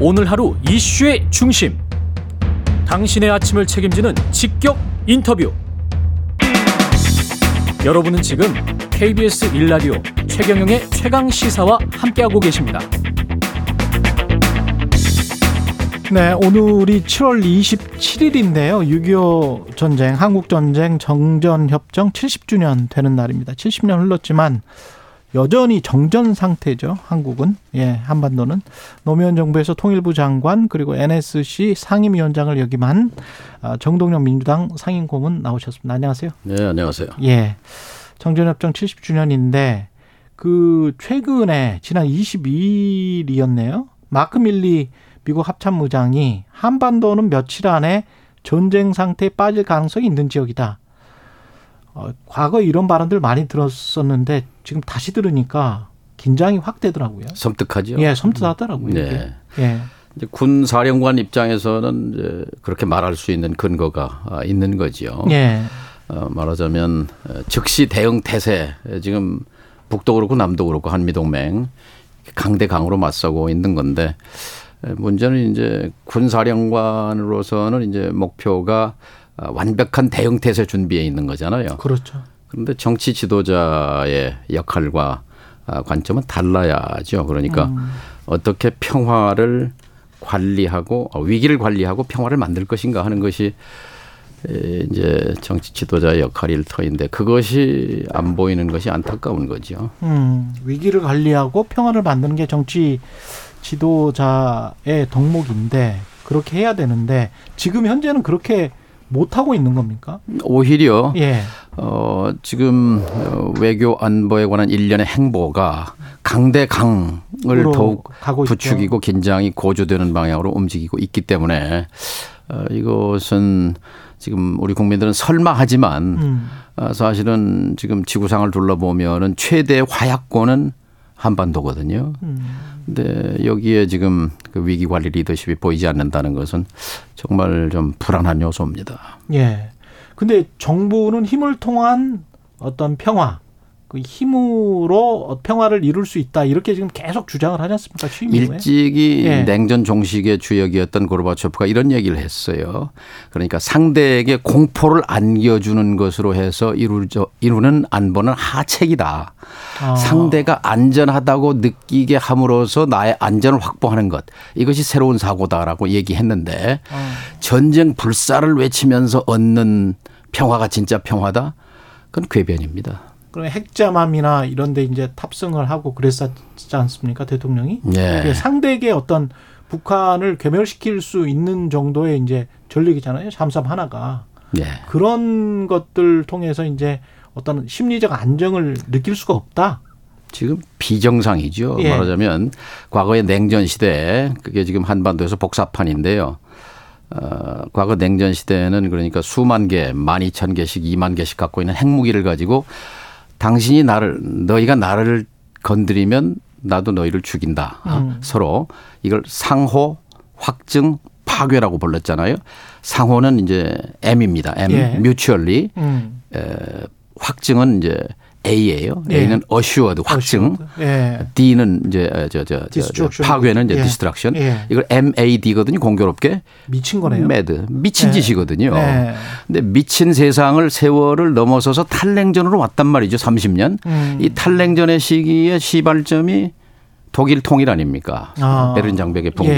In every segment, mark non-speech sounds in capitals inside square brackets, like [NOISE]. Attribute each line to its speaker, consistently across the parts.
Speaker 1: 오늘 하루 이슈의 중심. 당신의 아침을 책임지는 직격 인터뷰. 여러분은 지금 KBS 1라디오 최경영의 최강 시사와 함께하고 계십니다.
Speaker 2: 네, 오늘이 7월 27일인데요. 6.25 전쟁, 한국 전쟁 정전 협정 70주년 되는 날입니다. 70년 흘렀지만 여전히 정전 상태죠. 한국은 예 한반도는 노무현 정부에서 통일부 장관 그리고 NSC 상임위원장을 역임한 아, 정동영 민주당 상임고문 나오셨습니다. 안녕하세요.
Speaker 3: 네 안녕하세요.
Speaker 2: 예 정전협정 70주년인데 그 최근에 지난 22일이었네요. 마크 밀리 미국 합참의장이 한반도는 며칠 안에 전쟁 상태에 빠질 가능성이 있는 지역이다. 어, 과거 이런 발언들 많이 들었었는데 지금 다시 들으니까 긴장이 확 되더라고요.
Speaker 3: 섬뜩하죠.
Speaker 2: 예, 섬뜩하더라고요.
Speaker 3: 네.
Speaker 2: 예.
Speaker 3: 이제 군 사령관 입장에서는 이제 그렇게 말할 수 있는 근거가 아, 있는 거지요.
Speaker 2: 예.
Speaker 3: 어, 말하자면 어, 즉시 대응 태세 지금 북도 그렇고 남도 그렇고 한미 동맹 강대 강으로 맞서고 있는 건데 문제는 이제 군 사령관으로서는 이제 목표가 아, 완벽한 대응 태세 준비에 있는 거잖아요.
Speaker 2: 그렇죠.
Speaker 3: 그런데 정치 지도자의 역할과 아, 관점은 달라야죠. 그러니까 음. 어떻게 평화를 관리하고 어, 위기를 관리하고 평화를 만들 것인가 하는 것이 이제 정치 지도자의 역할일 터인데 그것이 안 보이는 것이 안타까운 거죠.
Speaker 2: 음, 위기를 관리하고 평화를 만드는 게 정치 지도자의 덕목인데 그렇게 해야 되는데 지금 현재는 그렇게 못 하고 있는 겁니까?
Speaker 3: 오히려
Speaker 2: 예.
Speaker 3: 어, 지금 어, 외교 안보에 관한 일련의 행보가 강대강을 더욱 부추기고 있죠. 긴장이 고조되는 방향으로 움직이고 있기 때문에 어, 이것은 지금 우리 국민들은 설마 하지만 음. 어, 사실은 지금 지구상을 둘러보면은 최대 화약권은 한반도거든요. 음. 근데 여기에 지금 그 위기 관리 리더십이 보이지 않는다는 것은 정말 좀 불안한 요소입니다.
Speaker 2: 예. 근데 정부는 힘을 통한 어떤 평화 그 힘으로 평화를 이룰 수 있다 이렇게 지금 계속 주장을 하지 않습니까? 취임
Speaker 3: 이후에. 일찍이 예. 냉전 종식의 주역이었던 고르바초프가 이런 얘기를 했어요. 그러니까 상대에게 공포를 안겨주는 것으로 해서 이루죠, 이루는 안보는 하책이다. 아. 상대가 안전하다고 느끼게 함으로써 나의 안전을 확보하는 것 이것이 새로운 사고다라고 얘기했는데 아. 전쟁 불사를 외치면서 얻는 평화가 진짜 평화다? 그건 궤변입니다.
Speaker 2: 그럼 핵잠함이나 이런 데 이제 탑승을 하고 그랬었지 않습니까? 대통령이? 네. 상대에게 어떤 북한을 괴멸시킬 수 있는 정도의 이제 전력이잖아요. 잠수함 하나가. 네. 그런 것들 통해서 이제 어떤 심리적 안정을 느낄 수가 없다.
Speaker 3: 지금 비정상이죠. 예. 말하자면 과거의 냉전 시대 그게 지금 한반도에서 복사판인데요. 어, 과거 냉전 시대에는 그러니까 수만 개, 만 이천 개씩, 이만 개씩 갖고 있는 핵무기를 가지고 당신이 나를 너희가 나를 건드리면 나도 너희를 죽인다. 음. 서로 이걸 상호 확증 파괴라고 불렀잖아요. 상호는 이제 M입니다. M 예. mutually 음. 에, 확증은 이제 A예요. 예. A는 assured 확증. 예. D는 이제 저저 저, 저, 파괴는 이제 예. destruction. 예. 이걸 MAD거든요. 공교롭게
Speaker 2: 미친 거네요.
Speaker 3: mad 미친 예. 짓이거든요. 예. 근데 미친 세상을 세월을 넘어서서 탈냉전으로 왔단 말이죠. 30년. 음. 이 탈냉전의 시기의 시발점이 독일 통일 아닙니까? 아. 베를린 장벽의 폭격.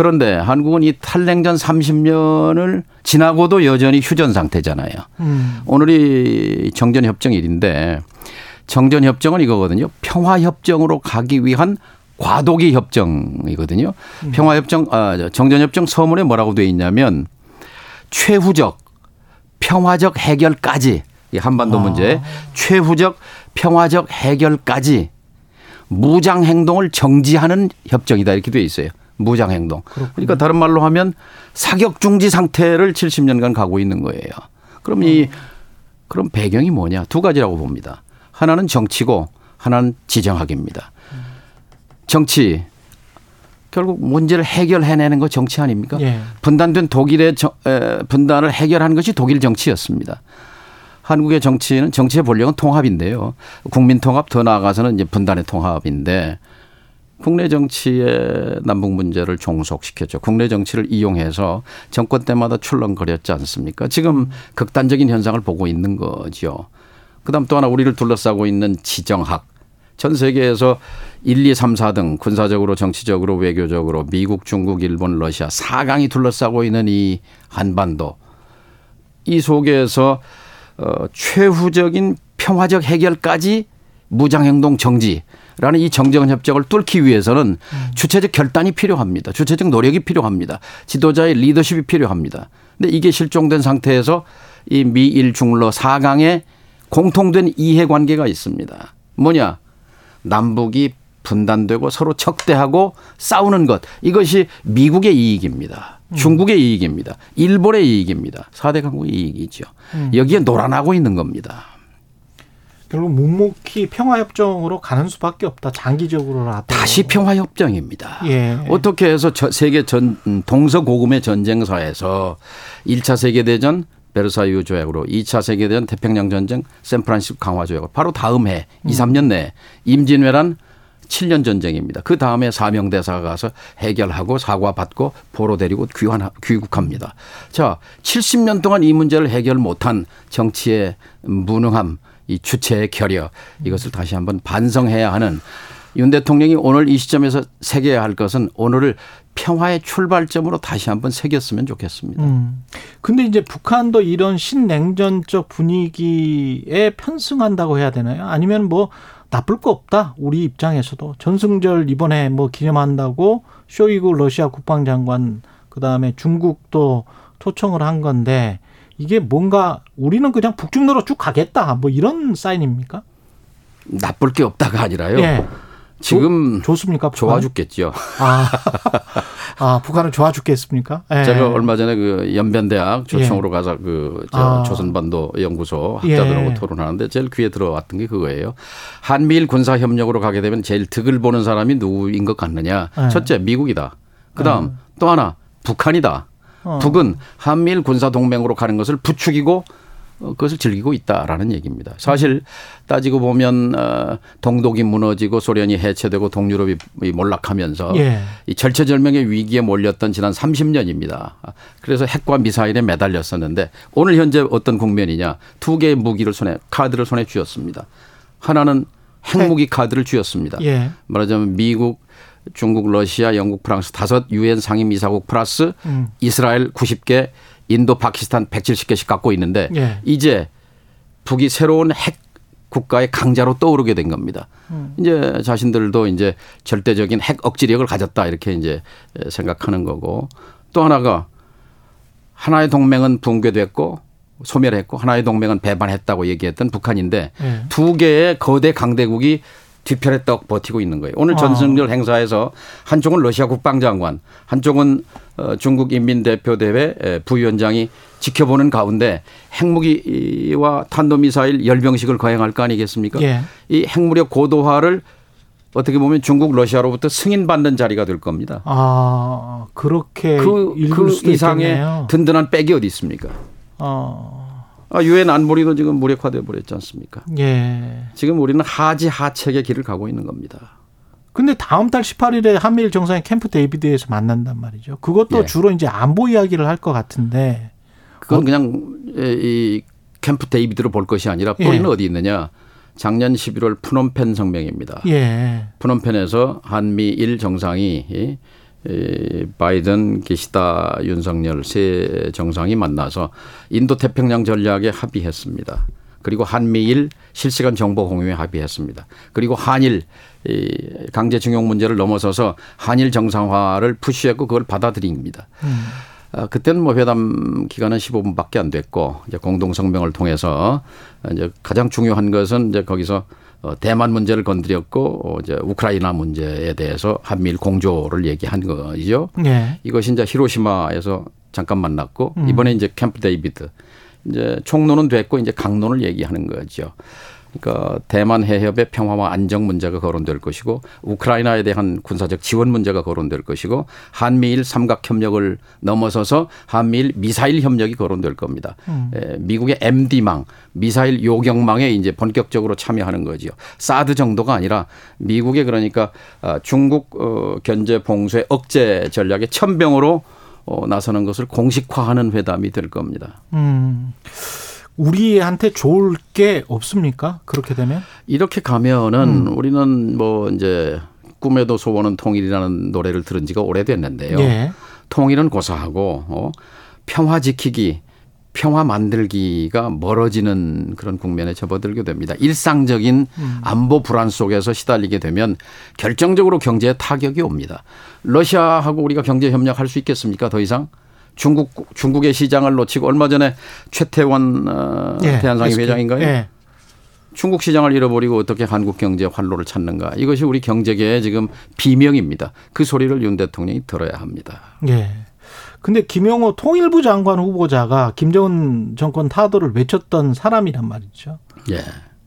Speaker 3: 예. 그런데 한국은 이 탈냉전 30년을 지나고도 여전히 휴전 상태잖아요. 음. 오늘이 정전협정 일인데 정전협정은 이거거든요. 평화협정으로 가기 위한 과도기 협정이거든요. 음. 평화협정, 아, 정전협정 서문에 뭐라고 돼 있냐면 최후적 평화적 해결까지 이 한반도 아. 문제 최후적 평화적 해결까지 무장 행동을 정지하는 협정이다 이렇게 돼 있어요. 무장 행동. 그러니까 다른 말로 하면 사격 중지 상태를 70년간 가고 있는 거예요. 그럼 이 그럼 배경이 뭐냐? 두 가지라고 봅니다. 하나는 정치고 하나는 지정학입니다. 정치 결국 문제를 해결해내는 거 정치 아닙니까? 예. 분단된 독일의 정, 에, 분단을 해결하는 것이 독일 정치였습니다. 한국의 정치는 정치의 본령은 통합인데요. 국민 통합 더 나아가서는 이제 분단의 통합인데 국내 정치의 남북 문제를 종속시켰죠. 국내 정치를 이용해서 정권 때마다 출렁거렸지 않습니까? 지금 극단적인 현상을 보고 있는 거죠. 그다음 또 하나 우리를 둘러싸고 있는 지정학. 전 세계에서 1, 2, 3, 4등 군사적으로 정치적으로 외교적으로 미국, 중국, 일본, 러시아 4강이 둘러싸고 있는 이 한반도. 이 속에서 어 최후적인 평화적 해결까지 무장행동 정지 라는 이 정전 협정을 뚫기 위해서는 주체적 결단이 필요합니다. 주체적 노력이 필요합니다. 지도자의 리더십이 필요합니다. 근데 이게 실종된 상태에서 이 미일 중러 4강에 공통된 이해 관계가 있습니다. 뭐냐? 남북이 분단되고 서로 척대하고 싸우는 것. 이것이 미국의 이익입니다. 중국의 이익입니다. 일본의 이익입니다. 4대 강국의 이익이죠. 여기에 놀아나고 있는 겁니다.
Speaker 2: 결국 묵묵히 평화협정으로 가는 수밖에 없다. 장기적으로라도.
Speaker 3: 다시 평화협정입니다.
Speaker 2: 예.
Speaker 3: 어떻게 해서 세계 전 동서 고금의 전쟁사에서 1차 세계 대전 베르사유 조약으로 2차 세계 대전 태평양 전쟁 샌프란시스코 강화 조약으로 바로 다음 해 2, 3년 내에 임진왜란 7년 전쟁입니다. 그 다음에 사명대사가 가서 해결하고 사과받고 포로 데리고 귀환, 귀국합니다. 자, 70년 동안 이 문제를 해결 못한 정치의 무능함, 이 주체의 결여 이것을 다시 한번 반성해야 하는 윤 대통령이 오늘 이 시점에서 새겨야 할 것은 오늘을 평화의 출발점으로 다시 한번 새겼으면 좋겠습니다.
Speaker 2: 음. 근데 이제 북한도 이런 신냉전적 분위기에 편승한다고 해야 되나요? 아니면 뭐 나쁠 거 없다. 우리 입장에서도 전승절 이번에 뭐 기념한다고 쇼이구 러시아 국방장관 그다음에 중국도 초청을 한 건데 이게 뭔가 우리는 그냥 북중로로 쭉 가겠다. 뭐 이런 사인입니까?
Speaker 3: 나쁠 게 없다가 아니라요.
Speaker 2: 예.
Speaker 3: 지금
Speaker 2: 좋, 습니까
Speaker 3: 좋아 죽겠죠.
Speaker 2: 아, 아 북한은 좋아 죽겠습니까?
Speaker 3: 예. 제가 얼마 전에 그 연변대학 초청으로
Speaker 2: 예.
Speaker 3: 가서 그 아. 조선반도 연구소 학자들하고 예. 토론하는데 제일 귀에 들어왔던 게 그거예요. 한미일 군사 협력으로 가게 되면 제일 득을 보는 사람이 누구인 것 같느냐? 예. 첫째 미국이다. 그다음 음. 또 하나 북한이다. 어. 북은 한미일 군사 동맹으로 가는 것을 부추기고 어, 그것을 즐기고 있다라는 얘기입니다. 사실 따지고 보면 어, 동독이 무너지고 소련이 해체되고 동유럽이 몰락하면서 예. 이 절체절명의 위기에 몰렸던 지난 30년입니다. 그래서 핵과 미사일에 매달렸었는데 오늘 현재 어떤 국면이냐 두 개의 무기를 손에 카드를 손에 쥐었습니다. 하나는 핵무기 카드를 쥐었습니다. 예. 말하자면 미국 중국, 러시아, 영국, 프랑스 다섯 유엔 상임이사국 플러스 음. 이스라엘 90개, 인도, 파키스탄 170개씩 갖고 있는데 예. 이제 북이 새로운 핵 국가의 강자로 떠오르게 된 겁니다. 음. 이제 자신들도 이제 절대적인 핵 억지력을 가졌다 이렇게 이제 생각하는 거고 또 하나가 하나의 동맹은 붕괴됐고 소멸했고 하나의 동맹은 배반했다고 얘기했던 북한인데 예. 두 개의 거대 강대국이 뒤편에 떡 버티고 있는 거예요. 오늘 전승절 아. 행사에서 한쪽은 러시아 국방장관, 한쪽은 어, 중국 인민대표대회 부위원장이 지켜보는 가운데 핵무기와 탄도미사일 열병식을 거행할 거 아니겠습니까? 예. 이 핵무력 고도화를 어떻게 보면 중국 러시아로부터 승인받는 자리가 될 겁니다.
Speaker 2: 아 그렇게 그, 그
Speaker 3: 이상의
Speaker 2: 있겠네요.
Speaker 3: 든든한 백이 어디 있습니까? 아. 아, 유엔 안보리도 지금 무력화돼 버렸지 않습니까? 예. 지금 우리는 하지 하책의 길을 가고 있는 겁니다.
Speaker 2: 근데 다음 달 18일에 한미일 정상회 캠프 데이비드에서 만난단 말이죠. 그것도 예. 주로 이제 안보 이야기를 할 것 같은데
Speaker 3: 그건 어? 그냥 이 캠프 데이비드로 볼 것이 아니라 뿌리는 예. 어디 있느냐? 작년 11월 프놈펜 성명입니다. 예. 프놈펜에서 한미일 정상이 바이든, 기시다, 윤석열 세 정상이 만나서 인도 태평양 전략에 합의했습니다. 그리고 한미일 실시간 정보 공유에 합의했습니다. 그리고 한일 강제징용 문제를 넘어서서 한일 정상화를 푸시했고 그걸 받아들입니다. 음. 그때는 뭐 회담 기간은 15분밖에 안 됐고 이제 공동 성명을 통해서 이제 가장 중요한 것은 이제 거기서 어, 대만 문제를 건드렸고 어, 이제 우크라이나 문제에 대해서 한미일 공조를 얘기한 거죠. 네. 이것이 이제 히로시마에서 잠깐 만났고 음. 이번에 이제 캠프 데이비드 이제 총론은 됐고 이제 각론을 얘기하는 거죠. 그러니까 대만 해협의 평화와 안정 문제가 거론될 것이고 우크라이나에 대한 군사적 지원 문제가 거론될 것이고 한미일 삼각 협력을 넘어서서 한미일 미사일 협력이 거론될 겁니다. 음. 에, 미국의 MD망 미사일 요격망에 이제 본격적으로 참여하는 거지요. 사드 정도가 아니라 미국의 그러니까 아, 중국 어, 견제 봉쇄 억제 전략의 첨병으로 어, 나서는 것을 공식화하는 회담이 될 겁니다. 음.
Speaker 2: 우리한테 좋을 게 없습니까? 그렇게 되면?
Speaker 3: 이렇게 가면은 음. 우리는 뭐 이제 꿈에도 소원은 통일이라는 노래를 들은 지가 오래됐는데요. 예. 통일은 고사하고 어, 평화 지키기, 평화 만들기가 멀어지는 그런 국면에 접어들게 됩니다. 일상적인 음. 안보 불안 속에서 시달리게 되면 결정적으로 경제에 타격이 옵니다. 러시아하고 우리가 경제 협력할 수 있겠습니까? 더 이상? 중국 중국의 시장을 놓치고 얼마 전에 최태원 어, 예, 대한상의 회장인가요? 예. 중국 시장을 잃어버리고 어떻게 한국 경제 활로를 찾는가 이것이 우리 경제계의 지금 비명입니다. 그 소리를 윤 대통령이 들어야 합니다.
Speaker 2: 예. 근데 김영호 통일부 장관 후보자가 김정은 정권 타도를 외쳤던 사람이란 말이죠. 예.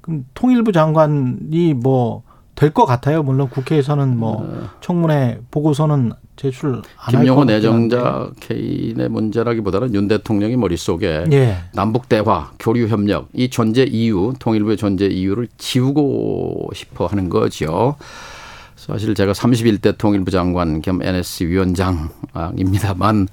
Speaker 2: 그럼 통일부 장관이 뭐 될 것 같아요. 물론 국회에서는 뭐 어. 청문회 보고서는 제출
Speaker 3: 김용호 내정자 개인의 문제라기보다는 윤 대통령의 머릿속에 예. 남북 대화, 교류 협력 이 존재 이유, 통일부의 존재 이유를 지우고 싶어 하는 거죠. 사실 제가 31대 통일부 장관 겸 NSC 위원장입니다만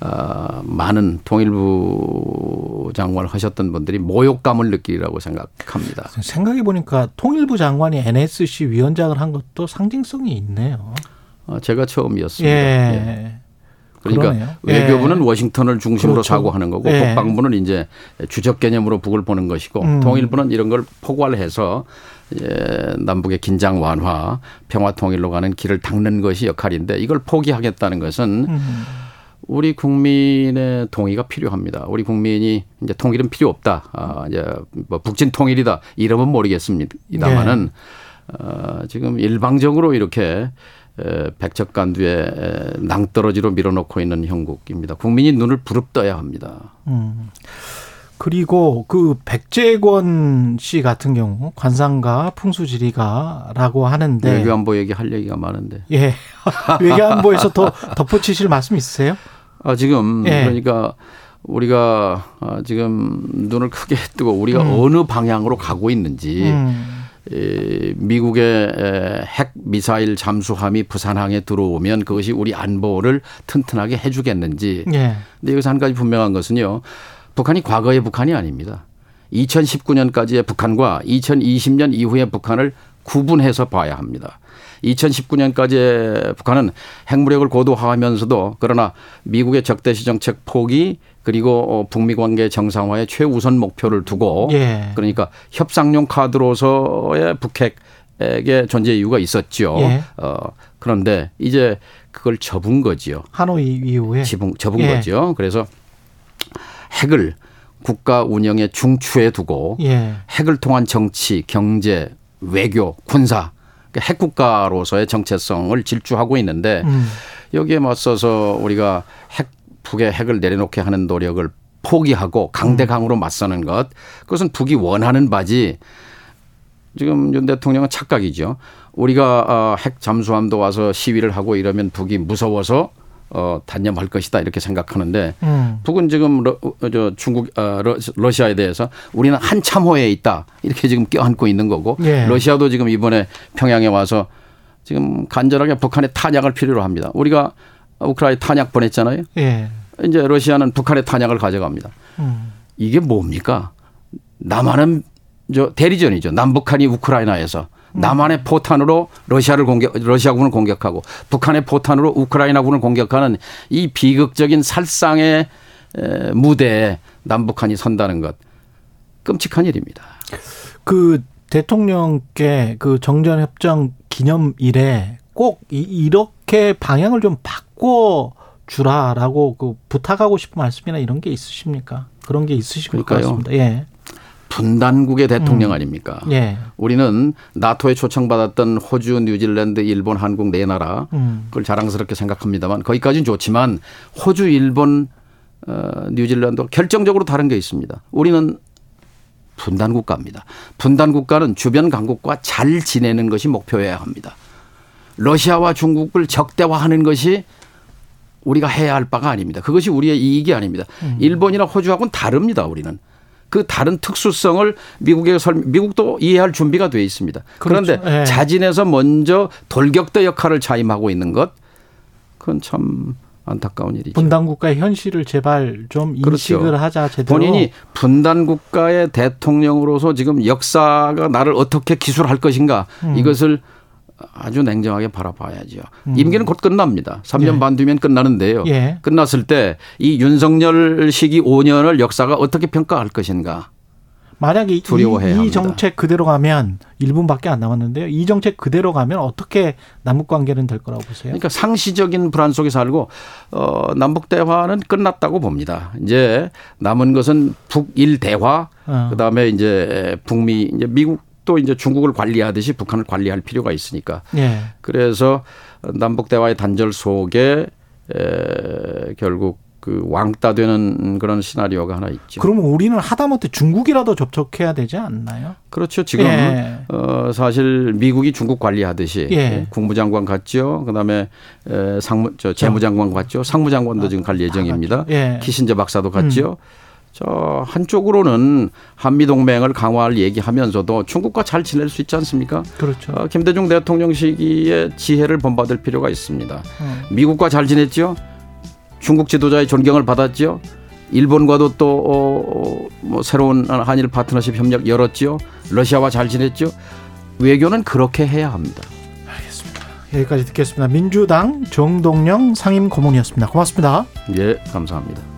Speaker 3: 어, 많은 통일부 장관을 하셨던 분들이 모욕감을 느끼리라고 생각합니다.
Speaker 2: 생각해 보니까 통일부 장관이 NSC 위원장을 한 것도 상징성이 있네요.
Speaker 3: 어, 제가 처음이었습니다. 예. 예. 그러니까 그러네요. 외교부는 예. 워싱턴을 중심으로 그렇죠. 사고하는 거고 예. 국방부는 이제 주적 개념으로 북을 보는 것이고 음. 통일부는 이런 걸 포괄해서 예, 남북의 긴장 완화, 평화 통일로 가는 길을 닦는 것이 역할인데 이걸 포기하겠다는 것은 음. 우리 국민의 동의가 필요합니다. 우리 국민이 이제 통일은 필요 없다. 아, 이제 뭐 북진 통일이다. 이름은 모르겠습니다만은 네. 어, 지금 일방적으로 이렇게 백척간두에 낭떠러지로 밀어넣고 있는 형국입니다. 국민이 눈을 부릅떠야 합니다. 음.
Speaker 2: 그리고 그 백재권 씨 같은 경우 관상가 풍수지리가라고 하는데
Speaker 3: 외교안보 얘기 할 얘기가 많은데
Speaker 2: 예 [LAUGHS] 외교안보에서 더 덧붙이실 말씀 있으세요?
Speaker 3: 아 지금 예. 그러니까 우리가 아, 지금 눈을 크게 뜨고 우리가 음. 어느 방향으로 가고 있는지 음. 미국의 핵 미사일 잠수함이 부산항에 들어오면 그것이 우리 안보를 튼튼하게 해주겠는지. 예. 근데 여기서 한 가지 분명한 것은요. 북한이 과거의 북한이 아닙니다. 2019년까지의 북한과 2020년 이후의 북한을 구분해서 봐야 합니다. 2019년까지 북한은 핵무력을 고도화하면서도 그러나 미국의 적대시 정책 포기 그리고 어, 북미 관계 정상화의 최우선 목표를 두고 예. 그러니까 협상용 카드로서의 북핵의 존재 이유가 있었죠. 예. 어, 그런데 이제 그걸 접은 거지요.
Speaker 2: 하노이 이후에
Speaker 3: 접은, 접은 예. 거죠. 그래서 핵을 국가 운영의 중추에 두고 예. 핵을 통한 정치, 경제, 외교, 군사 그 핵국가로서의 정체성을 질주하고 있는데 음. 여기에 맞서서 우리가 핵 북의 핵을 내려놓게 하는 노력을 포기하고 강대강으로 맞서는 것 그것은 북이 원하는 바지 지금 윤 대통령은 착각이죠. 우리가 어, 핵 잠수함도 와서 시위를 하고 이러면 북이 무서워서 어, 단념할 것이다 이렇게 생각하는데 음. 북은 지금 러, 저 중국 어, 러시아에 대해서 우리는 한참 호에 있다 이렇게 지금 껴안고 있는 거고 예. 러시아도 지금 이번에 평양에 와서 지금 간절하게 북한의 탄약을 필요로 합니다. 우리가 우크라이나 탄약 보냈잖아요. 예. 이제 러시아는 북한의 탄약을 가져갑니다. 음. 이게 뭡니까? 남한은 저 대리전이죠. 남북한이 우크라이나에서 남한의 포탄으로 러시아를 공격, 러시아군을 공격하고 북한의 포탄으로 우크라이나군을 공격하는 이 비극적인 살상의 무대에 남북한이 선다는 것 끔찍한 일입니다.
Speaker 2: 그 대통령께 그 정전협정 기념일에 꼭 이렇게 방향을 좀 바꿔 주라라고 그 부탁하고 싶은 말씀이나 이런 게 있으십니까? 그런 게 있으실 것 같습니다. 예.
Speaker 3: 분단국의 대통령 음. 아닙니까? 예. 우리는 나토에 초청받았던 호주, 뉴질랜드, 일본, 한국 네 나라 음. 그걸 자랑스럽게 생각합니다만 거기까지는 좋지만 호주, 일본, 어, 뉴질랜드 결정적으로 다른 게 있습니다. 우리는 분단 국가입니다. 분단 국가는 주변 강국과 잘 지내는 것이 목표여야 합니다. 러시아와 중국을 적대화하는 것이 우리가 해야 할 바가 아닙니다. 그것이 우리의 이익이 아닙니다. 음. 일본이나 호주하고는 다릅니다. 우리는. 그 다른 특수성을 미국에 설 미국도 이해할 준비가 돼 있습니다. 그런데 그렇죠. 네. 자진해서 먼저 돌격대 역할을 자임하고 있는 것 그건 참 안타까운 일이죠.
Speaker 2: 분단 국가의 현실을 제발 좀 그렇죠. 인식을 그렇죠. 하자 제대로.
Speaker 3: 본인이 분단 국가의 대통령으로서 지금 역사가 나를 어떻게 기술할 것인가 음. 이것을 아주 냉정하게 바라봐야죠. 음. 임기는 곧 끝납니다. 3년 예. 반 뒤면 끝나는데요. 예. 끝났을 때 이 윤석열 시기 5년을 역사가 어떻게 평가할 것인가.
Speaker 2: 만약에 두려워해야 이, 이 정책 그대로 가면 1분밖에 안 남았는데요. 이 정책 그대로 가면 어떻게 남북 관계는 될 거라고 보세요?
Speaker 3: 그러니까 상시적인 불안 속에 살고 어 남북 대화는 끝났다고 봅니다. 이제 남은 것은 북일 대화 어. 그다음에 이제 북미 이제 미국 또 이제 중국을 관리하듯이 북한을 관리할 필요가 있으니까. 예. 그래서 남북 대화의 단절 속에 에, 결국 그 왕따 되는 그런 시나리오가 하나 있죠.
Speaker 2: 그러면 우리는 하다못해 중국이라도 접촉해야 되지 않나요?
Speaker 3: 그렇죠. 지금 예. 어, 사실 미국이 중국 관리하듯이 예. 국무장관 갔죠. 그다음에 에, 상무 저 재무장관 갔죠. 상무장관도 아, 지금 갈 예정입니다. 예. 키신저 박사도 갔죠. 음. 저 한쪽으로는 한미 동맹을 강화할 얘기하면서도 중국과 잘 지낼 수 있지 않습니까?
Speaker 2: 그렇죠. 어,
Speaker 3: 김대중 대통령 시기에 지혜를 본받을 필요가 있습니다. 음. 미국과 잘 지냈죠. 중국 지도자의 존경을 받았죠. 일본과도 또뭐 어, 새로운 한일 파트너십 협력 열었지요. 러시아와 잘 지냈죠. 외교는 그렇게 해야 합니다.
Speaker 2: 알겠습니다. 여기까지 듣겠습니다. 민주당 정동영 상임 고문이었습니다. 고맙습니다.
Speaker 3: 예, 감사합니다.